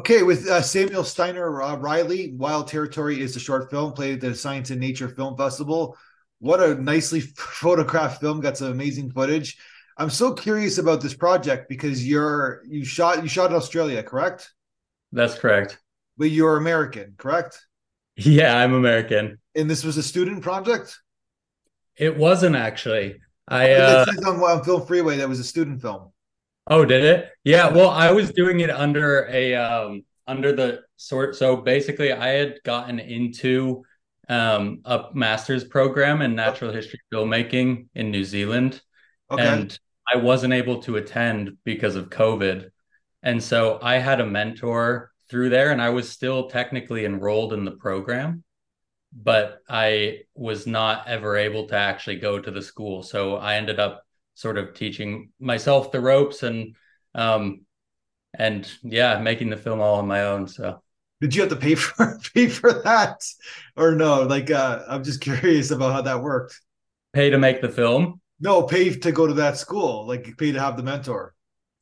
Okay, with uh, Samuel Steiner uh, Riley, Wild Territory is the short film played at the Science and Nature Film Festival. What a nicely photographed film! Got some amazing footage. I'm so curious about this project because you're you shot you shot in Australia, correct? That's correct. But you're American, correct? Yeah, I'm American. And this was a student project. It wasn't actually. I uh, on, on Film Freeway that was a student film. Oh, did it? Yeah. Well, I was doing it under a um under the sort. So basically, I had gotten into um a master's program in natural history filmmaking in New Zealand, okay. and I wasn't able to attend because of COVID, and so I had a mentor through there, and I was still technically enrolled in the program but I was not ever able to actually go to the school. So I ended up sort of teaching myself the ropes and um and yeah, making the film all on my own. So did you have to pay for pay for that or no? Like uh I'm just curious about how that worked. Pay to make the film? No, pay to go to that school, like pay to have the mentor.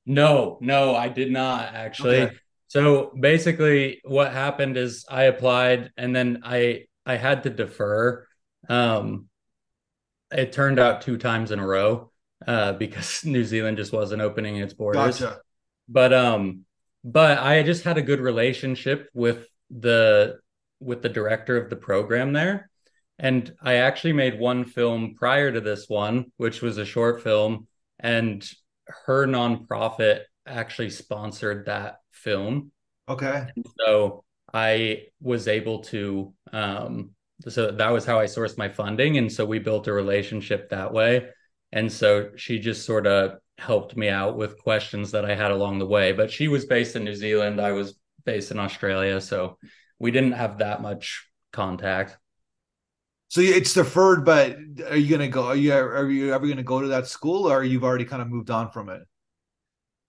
No, no, I did not actually. Okay. So basically what happened is I applied and then I I had to defer. Um it turned out two times in a row uh, because New Zealand just wasn't opening its borders. Gotcha. But um, but I just had a good relationship with the with the director of the program there, and I actually made one film prior to this one, which was a short film, and her nonprofit actually sponsored that film. Okay. And so I was able to um so that was how I sourced my funding and so we built a relationship that way and so she just sort of helped me out with questions that I had along the way. But she was based in New Zealand, I was based in Australia. So we didn't have that much contact. So it's deferred, but are you gonna go? Are you are you ever gonna go to that school, or you've already kind of moved on from it?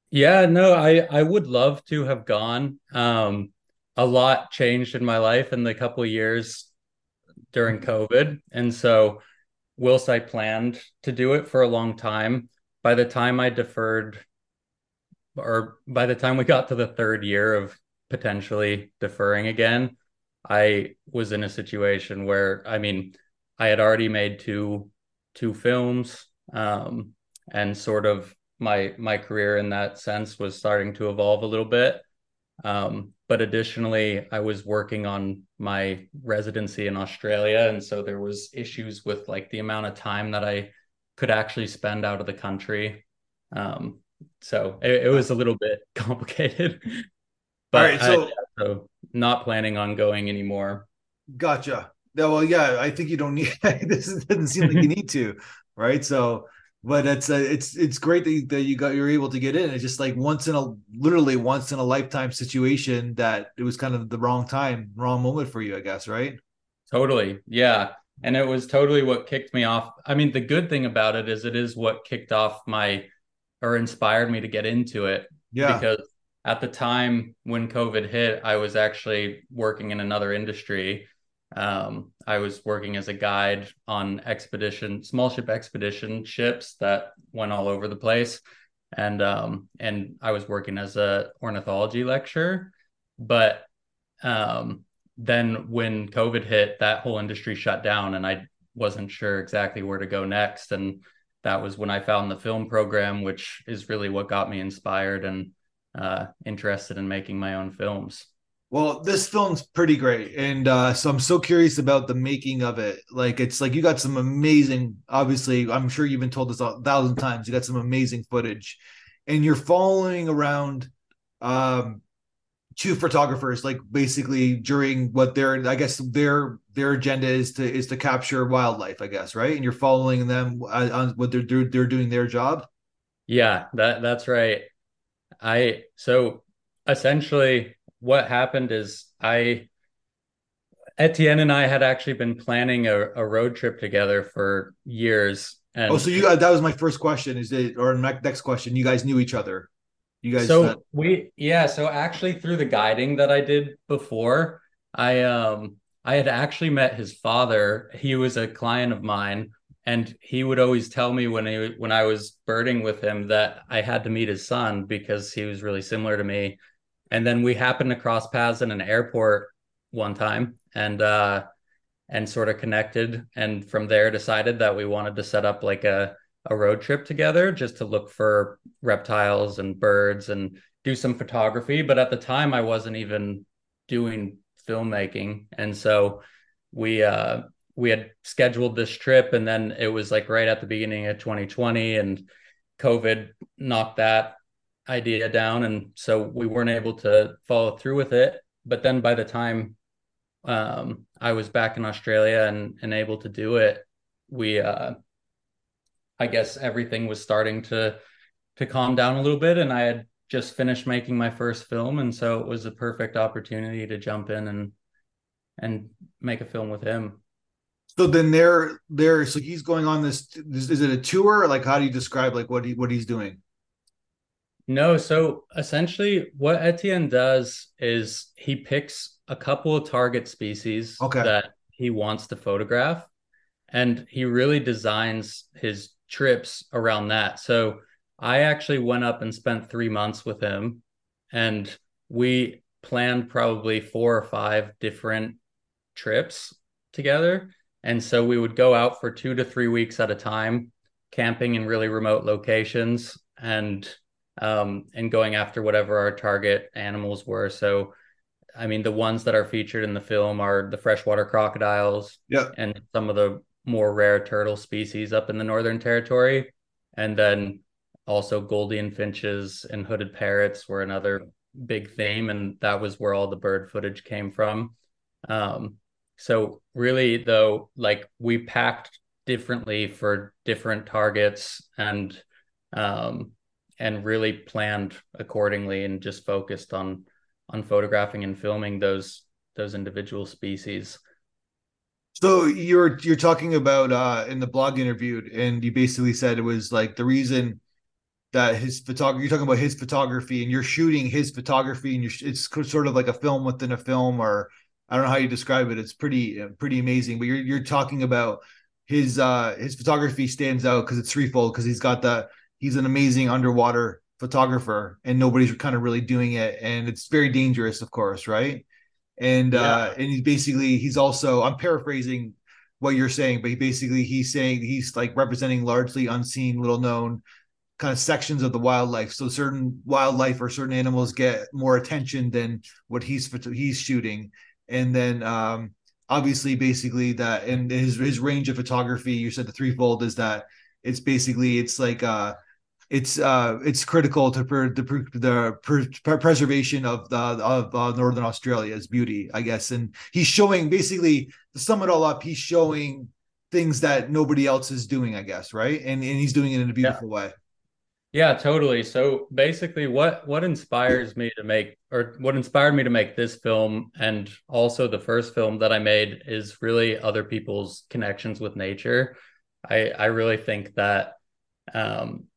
Yeah, no, I I would love to have gone. Um, a lot changed in my life in the couple years during COVID, and so whilst I planned to do it for a long time, by the time I deferred, or by the time we got to the third year of potentially deferring again, I was in a situation where, I mean, I had already made two two films, um, and sort of my my career in that sense was starting to evolve a little bit. Um, but additionally, I was working on my residency in Australia, and so there was issues with like the amount of time that I could actually spend out of the country. Um, so it, it, was a little bit complicated. but so, I, so not planning on going anymore. Gotcha. Yeah, well, yeah, I think you don't need. this doesn't seem like you need to, right? So but it's uh, it's it's great that you, that you got you're able to get in. It's just like once in a literally once in a lifetime situation that it was kind of the wrong time, wrong moment for you, I guess, right? Totally, yeah. And it was totally what kicked me off. I mean, the good thing about it is it is what kicked off my or inspired me to get into it. Yeah. Because at the time when COVID hit, I was actually working in another industry um, I was working as a guide on expedition, small ship expedition ships that went all over the place, and um, and I was working as a ornithology lecturer. But um, then when COVID hit, that whole industry shut down, and I wasn't sure exactly where to go next. And that was when I found the film program, which is really what got me inspired and uh, interested in making my own films. Well, this film's pretty great, and uh, so I'm so curious about the making of it. Like, it's like you got some amazing. Obviously, I'm sure you've been told this a thousand times. You got some amazing footage, and you're following around um, two photographers, like basically during what their, I guess their their agenda is to is to capture wildlife, I guess, right? And you're following them on what they're they're doing their job. Yeah, that that's right. I so essentially what happened is I Etienne and I had actually been planning a, a road trip together for years. And oh, so you that was my first question. Is it or next question? You guys knew each other. You guys. So uh, we yeah. So actually, through the guiding that I did before, I um I had actually met his father. He was a client of mine, and he would always tell me when he when I was birding with him that I had to meet his son because he was really similar to me and then we happened to cross paths in an airport one time and uh and sort of connected and from there decided that we wanted to set up like a a road trip together just to look for reptiles and birds and do some photography. But at the time I wasn't even doing filmmaking. And so we uh we had scheduled this trip and then it was like right at the beginning of 2020 and covid knocked that idea down and so we weren't able to follow through with it. But then by the time um, i was back in australia and, and able to do it we uh, i guess everything was starting to to calm down a little bit and i had just finished making my first film and so it was a perfect opportunity to jump in and and make a film with him. So then they're there so he's going on this, this is it a tour? Like how do you describe like what he what he's doing no, so essentially what Etienne does is he picks a couple of target species okay. that he wants to photograph and he really designs his trips around that. So I actually went up and spent 3 months with him and we planned probably four or five different trips together. And so we would go out for 2 to 3 weeks at a time camping in really remote locations and um, and going after whatever our target animals were. So, I mean, the ones that are featured in the film are the freshwater crocodiles yeah. and some of the more rare turtle species up in the Northern Territory. And then also Gouldian finches and hooded parrots were another big theme. And that was where all the bird footage came from. Um, so, really, though, like we packed differently for different targets and um, and really planned accordingly and just focused on on photographing and filming those those individual species. So you're you're talking about uh in the blog interviewed and you basically said it was like the reason that his photography you're talking about his photography and you're shooting his photography and you're it's sort of like a film within a film or I don't know how you describe it it's pretty pretty amazing but you're you're talking about his uh his photography stands out because it's threefold because he's got the he's an amazing underwater photographer and nobody's kind of really doing it. And it's very dangerous of course right? And yeah. uh and he's basically he's also i'm paraphrasing what you're saying but he basically he's saying he's like representing largely unseen little known kind of sections of the wildlife. So certain wildlife or certain animals get more attention than what he's he's shooting. And then um obviously basically that and his his range of photography you said the threefold is that it's basically it's like uh it's uh it's critical to per, the the per, preservation of the of uh, northern Australia's beauty, I guess. And he's showing basically to sum it all up, he's showing things that nobody else is doing, I guess, right? And and he's doing it in a beautiful yeah. way. Yeah, totally. So basically what what inspires me to make or what inspired me to make this film and also the first film that I made is really other people's connections with nature. I I really think that um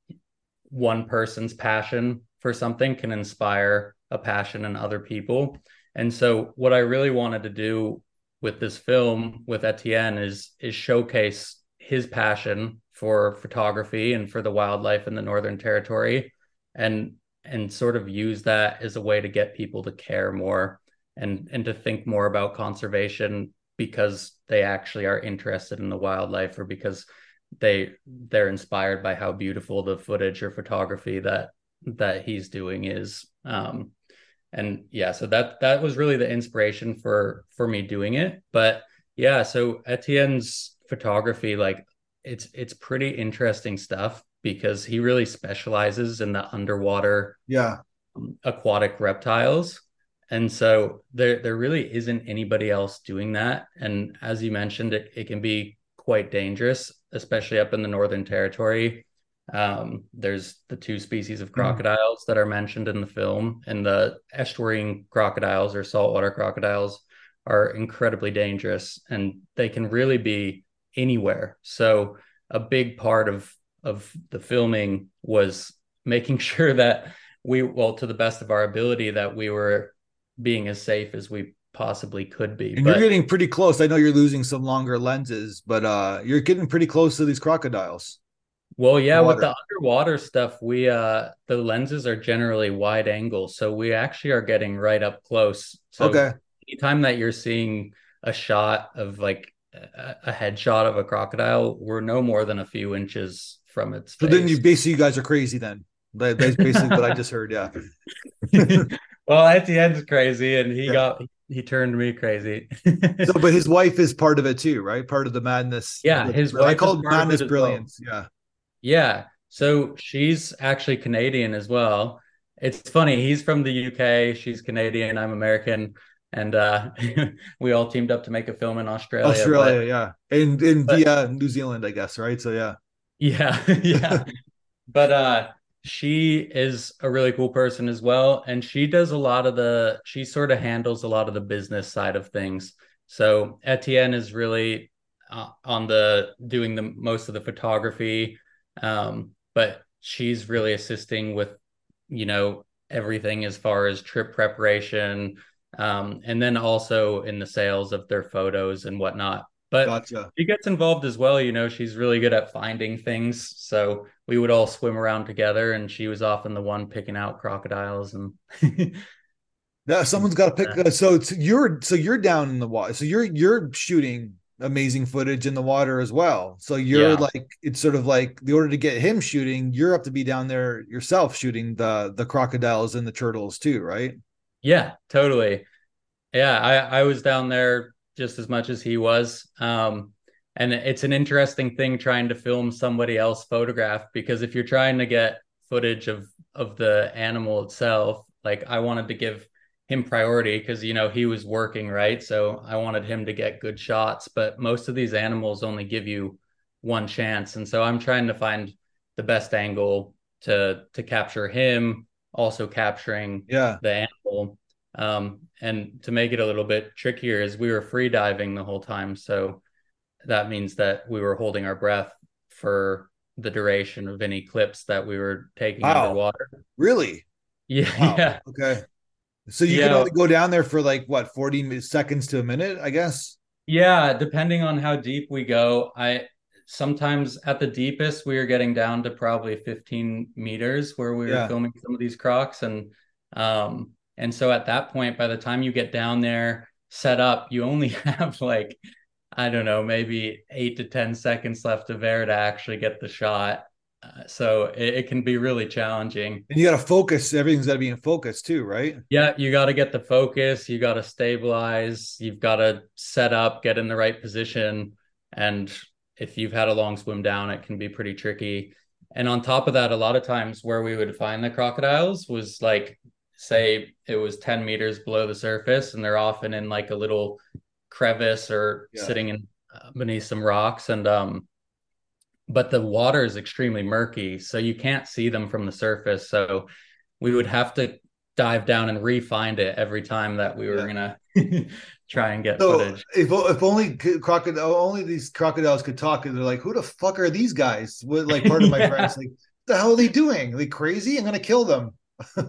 one person's passion for something can inspire a passion in other people. And so what I really wanted to do with this film with Etienne is is showcase his passion for photography and for the wildlife in the Northern Territory and and sort of use that as a way to get people to care more and and to think more about conservation because they actually are interested in the wildlife or because they they're inspired by how beautiful the footage or photography that that he's doing is. Um and yeah so that that was really the inspiration for for me doing it. But yeah so etienne's photography like it's it's pretty interesting stuff because he really specializes in the underwater yeah. um, aquatic reptiles. And so there there really isn't anybody else doing that. And as you mentioned it, it can be quite dangerous especially up in the Northern Territory. Um, there's the two species of mm-hmm. crocodiles mm. that are mentioned in the film, and the estuarine crocodiles or saltwater crocodiles are incredibly dangerous and they can really be anywhere. So a big part of of the filming was making sure that we well to the best of our ability that we were being as safe as we possibly could be. And but... you're getting pretty close. I know you're losing some longer lenses, but uh you're getting pretty close to these crocodiles. Well, yeah, with the underwater stuff, we uh the lenses are generally wide angle, so we actually are getting right up close. So Okay. anytime that you're seeing a shot of like a, a headshot of a crocodile, we're no more than a few inches from its So then you basically you guys are crazy then. That- That's basically what I just heard. Yeah. Well, at the Etienne's crazy, and he Yeah. got he turned me crazy. So, but his wife is part of it too, right? Part of the madness. Yeah, his I wife call is it madness it as well. brilliance. Yeah. Yeah. So she's actually Canadian as well. It's funny, he's from the UK, she's Canadian, I'm American, and uh we all teamed up to make a film in Australia. Australia, yeah. And in via New Zealand, I guess, right? So yeah. Yeah, yeah. But uh she is a really cool person as well. And she does a lot of the she sort of handles a lot of the business side of things. So Etienne is really uh, on the doing the most of the photography. Um, but she's really assisting with, you know, everything as far as trip preparation, um, and then also in the sales of their photos and whatnot. But Gotcha. she gets involved as well. You know, she's really good at finding things. So we would all swim around together, and she was often the one picking out crocodiles. And Yeah, someone's got to pick. Uh, so it's, you're so you're down in the water. So you're you're shooting amazing footage in the water as well. So you're Yeah. like it's sort of like the order to get him shooting, you're up to be down there yourself shooting the the crocodiles and the turtles too, right? yeah, totally. Yeah, I I was down there just as much as he was. Um, and it's an interesting thing trying to film somebody else photograph because if you're trying to get footage of of the animal itself, like I wanted to give him priority because you know he was working right so i wanted him to get good shots but most of these animals only give you one chance and so i'm trying to find the best angle to to capture him also capturing Yeah. the animal um and to make it a little bit trickier is we were free diving the whole time so that means that we were holding our breath for the duration of any clips that we were taking Wow. underwater Really? yeah Wow. yeah Okay. So you can only go down there for like what 40 seconds to a minute, I guess. Yeah, depending on how deep we go, I sometimes at the deepest we are getting down to probably 15 meters where we were Yeah. filming some of these crocs and um and so at that point by the time you get down there set up you only have like I don't know maybe 8 to 10 seconds left of air to actually get the shot. Uh, so it, it can be really challenging. And you got to focus. Everything's got to be in focus too, right? Yeah, you got to get the focus, you got to stabilize, you've got to set up, get in the right position. And if you've had a long swim down, it can be pretty tricky. And on top of that, a lot of times where we would find the crocodiles was like, say it was 10 meters below the surface, and they're often in like a little crevice or Yeah. sitting in uh, beneath some rocks. And, um, but the water is extremely murky, so you can't see them from the surface. So we would have to dive down and re-find it every time that we were gonna try and get So footage. if if only crocodile, only these crocodiles could talk, and they're like, "Who the fuck are these guys?" What like part of my Yeah. friends like, the hell are they doing? Are they crazy? I'm gonna kill them."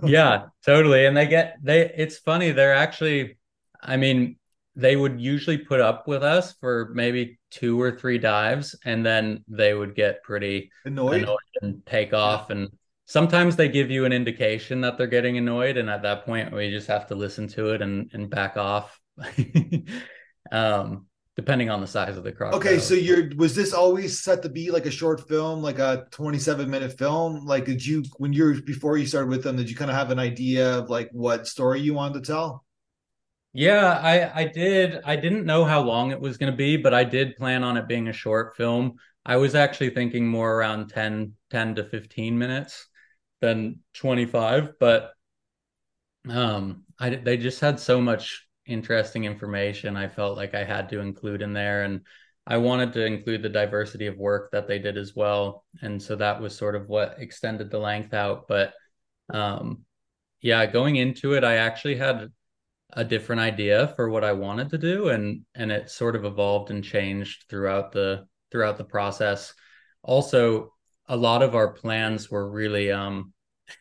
Yeah, totally. And they get they it's funny, they're actually I mean, they would usually put up with us for maybe two or three dives and then they would get pretty Annoyed. annoyed and take off and sometimes they give you an indication that they're getting annoyed and at that point we just have to listen to it and and back off um depending on the size of the crocodile Okay, so you're was this always set to be like a short film, like a 27 minute film? Like, did you when you're before you started with them, did you kind of have an idea of like what story you wanted to tell? yeah i i did i didn't know how long it was going to be but i did plan on it being a short film i was actually thinking more around 10 10 to 15 minutes than 25 but um i they just had so much interesting information i felt like i had to include in there. And i wanted to include the diversity of work that they did as well. And so that was sort of what extended the length out. But um yeah going into it i actually had a different idea for what i wanted to do. And and it sort of evolved and changed throughout the throughout the process. Also a lot of our plans were really um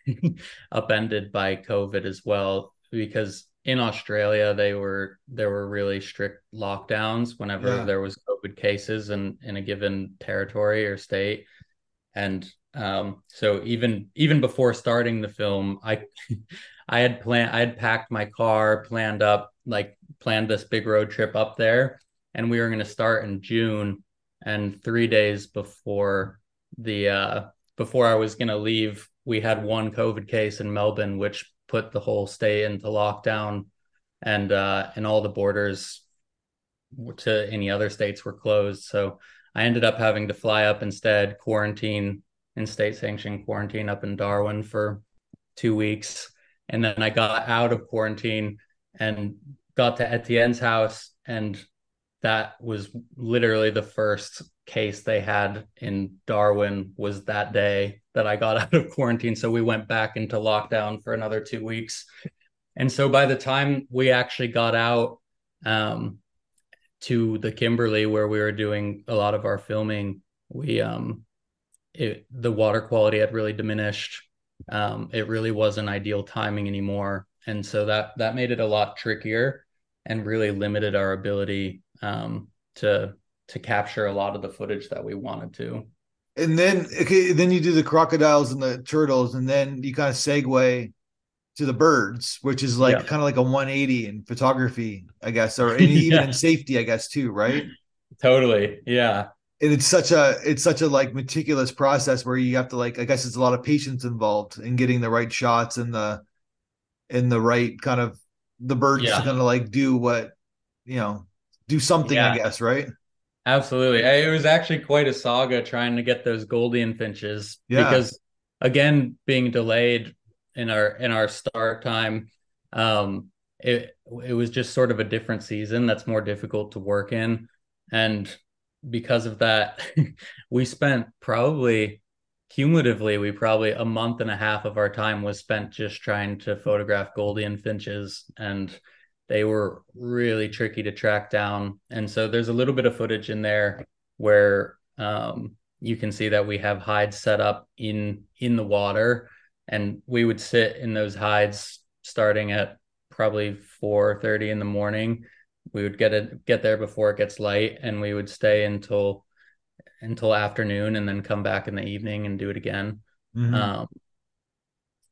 upended by covid as well because in australia they were there were really strict lockdowns whenever Yeah. there was covid cases in in a given territory or state and um, so even even before starting the film, I I had planned I had packed my car, planned up like planned this big road trip up there, and we were going to start in June. And three days before the uh, before I was going to leave, we had one COVID case in Melbourne, which put the whole state into lockdown, and uh, and all the borders to any other states were closed. So I ended up having to fly up instead, quarantine in state sanctioned quarantine up in Darwin for two weeks. And then I got out of quarantine and got to Etienne's house. And that was literally the first case they had in Darwin was that day that I got out of quarantine. So we went back into lockdown for another two weeks. And so by the time we actually got out um, to the Kimberley where we were doing a lot of our filming, we um, it, the water quality had really diminished. Um, it really wasn't ideal timing anymore, and so that that made it a lot trickier and really limited our ability um, to to capture a lot of the footage that we wanted to. And then okay, then you do the crocodiles and the turtles, and then you kind of segue to the birds, which is like yeah. kind of like a 180 in photography, I guess, or even yeah. in safety, I guess, too, right? Totally. Yeah and it's such a it's such a like meticulous process where you have to like I guess it's a lot of patience involved in getting the right shots and the in the right kind of the birds yeah. to kind of like do what you know do something yeah. I guess right. Absolutely, it was actually quite a saga trying to get those Gouldian finches yeah. because again being delayed in our in our start time um it it was just sort of a different season that's more difficult to work in and because of that, we spent probably cumulatively, we probably a month and a half of our time was spent just trying to photograph Gouldian finches, and they were really tricky to track down. And so there's a little bit of footage in there where um, you can see that we have hides set up in in the water, and we would sit in those hides starting at probably 4:30 in the morning we would get it get there before it gets light and we would stay until until afternoon and then come back in the evening and do it again mm-hmm. um,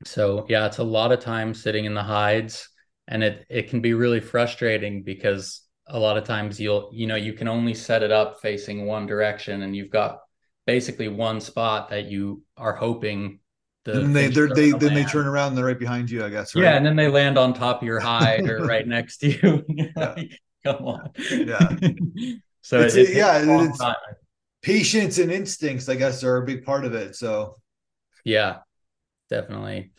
so yeah it's a lot of time sitting in the hides and it it can be really frustrating because a lot of times you'll you know you can only set it up facing one direction and you've got basically one spot that you are hoping the and they they then land. they turn around and they're right behind you, I guess. Right? Yeah, and then they land on top of your hide or right next to you. Come on. Yeah. so it's, it, yeah, it's patience and instincts, I guess, are a big part of it. So yeah, definitely.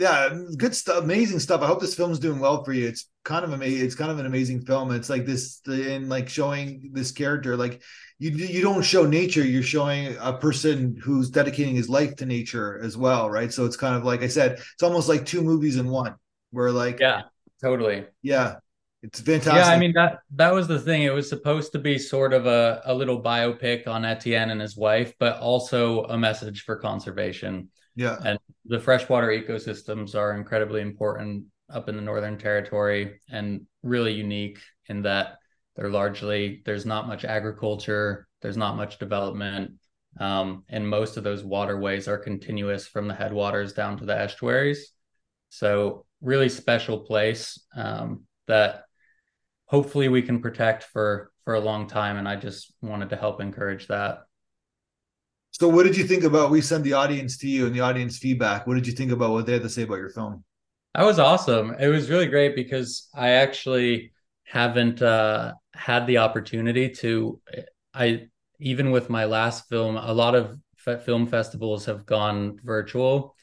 Yeah, good stuff, amazing stuff. I hope this film's doing well for you. It's kind of amazing. It's kind of an amazing film. It's like this, in like showing this character, like you you don't show nature you're showing a person who's dedicating his life to nature as well right so it's kind of like i said it's almost like two movies in one where like yeah totally yeah it's fantastic. Yeah i mean that that was the thing. It was supposed to be sort of a, a little biopic on etienne and his wife but also a message for conservation. Yeah. And the freshwater ecosystems are incredibly important up in the northern territory and really unique in that they're largely there's not much agriculture, there's not much development, um, and most of those waterways are continuous from the headwaters down to the estuaries. So really special place um, that hopefully we can protect for for a long time. And I just wanted to help encourage that. So, what did you think about? We send the audience to you and the audience feedback. What did you think about what they had to say about your film? That was awesome. It was really great because I actually haven't uh, had the opportunity to. I even with my last film, a lot of film festivals have gone virtual,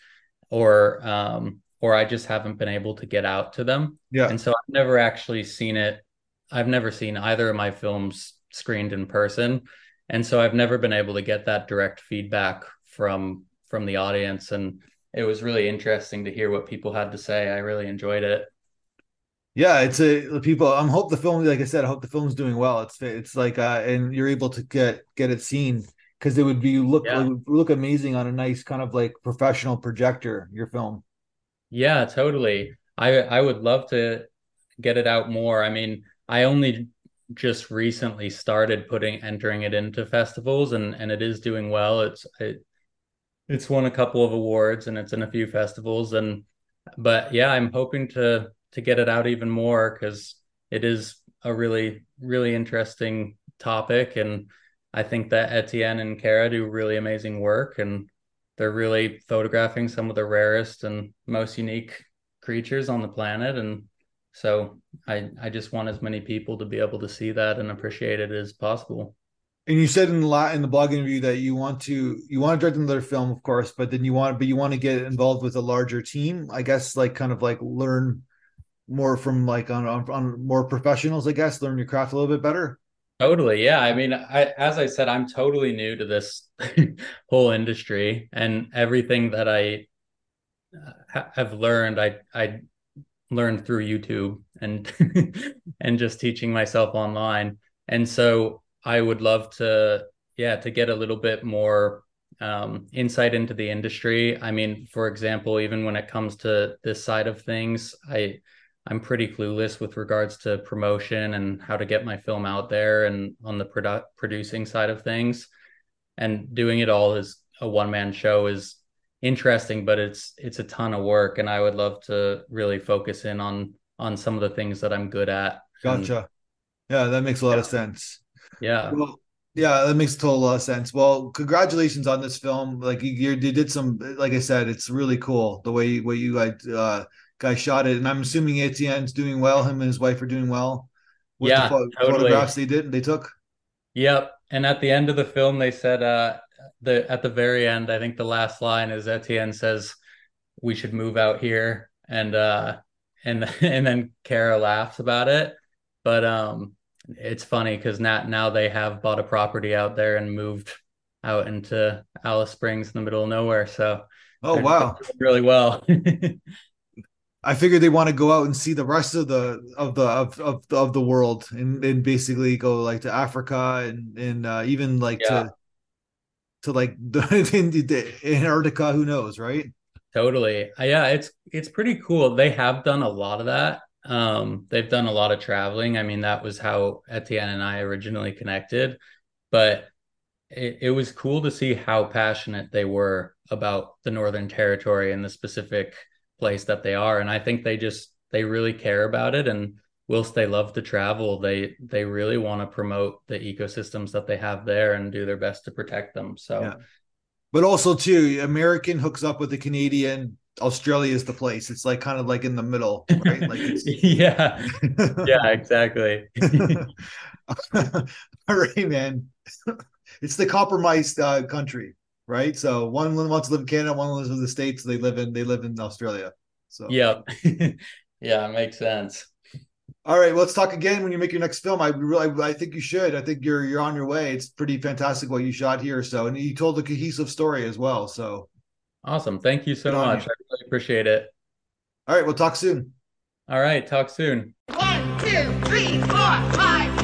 or um, or I just haven't been able to get out to them. Yeah, and so I've never actually seen it. I've never seen either of my films screened in person, and so I've never been able to get that direct feedback from from the audience. And it was really interesting to hear what people had to say. I really enjoyed it. Yeah it's a people i'm hope the film like i said i hope the film's doing well. It's it's like uh and you're able to get get it seen because it would be look yeah. would look amazing on a nice kind of like professional projector your film. Yeah totally. I i would love to get it out more. I mean i only just recently started putting entering it into festivals and and it is doing well. It's it, it's won a couple of awards and it's in a few festivals and but yeah, I'm hoping to to get it out even more because it is a really really interesting topic and I think that Etienne and Cara do really amazing work and they're really photographing some of the rarest and most unique creatures on the planet and so I I just want as many people to be able to see that and appreciate it as possible. And you said in the in the blog interview that you want to you want to direct another film, of course, but then you want but you want to get involved with a larger team. I guess like kind of like learn more from like on on, on more professionals. I guess learn your craft a little bit better. Totally, yeah. I mean, I as I said, I'm totally new to this whole industry, and everything that I uh, have learned, I I learned through YouTube and and just teaching myself online. And so I would love to, yeah, to get a little bit more um, insight into the industry. I mean, for example, even when it comes to this side of things, I I'm pretty clueless with regards to promotion and how to get my film out there and on the produ- producing side of things. And doing it all as a one man show is interesting, but it's it's a ton of work, and I would love to really focus in on on some of the things that I'm good at. Gotcha. And, yeah, that makes a lot yeah. of sense. Yeah. Well, yeah, that makes a total lot of sense. Well, congratulations on this film. Like you, you did some, like I said, it's really cool the way way you guys uh, guys shot it, and I'm assuming Etienne's doing well. Him and his wife are doing well. With yeah, the totally. photographs they did they took. Yep. And at the end of the film, they said uh, the at the very end, I think the last line is Etienne says, "We should move out here," and uh, and and then Cara laughs about it. But um, it's funny because now now they have bought a property out there and moved out into Alice Springs in the middle of nowhere. So oh wow, really well. I figured they want to go out and see the rest of the of the of of, of the world and, and basically go like to Africa and and uh, even like yeah. to to like the, Antarctica. Who knows, right? Totally. Uh, yeah, it's it's pretty cool. They have done a lot of that. Um, they've done a lot of traveling. I mean, that was how Etienne and I originally connected, but it, it was cool to see how passionate they were about the Northern Territory and the specific place that they are. And I think they just they really care about it. And whilst they love to travel, they they really want to promote the ecosystems that they have there and do their best to protect them. So, yeah. but also too, American hooks up with the Canadian. Australia is the place. It's like kind of like in the middle, right? Like yeah, yeah, exactly. All right, man. It's the compromised uh, country, right? So one wants to live in Canada, one lives in the states. They live in they live in Australia. So yeah, yeah, it makes sense. All right, well, let's talk again when you make your next film. I really, I think you should. I think you're you're on your way. It's pretty fantastic what you shot here. So, and you told a cohesive story as well. So, awesome! Thank you so much. You. I really appreciate it. All right, we'll talk soon. All right, talk soon. One, two, three, four, five.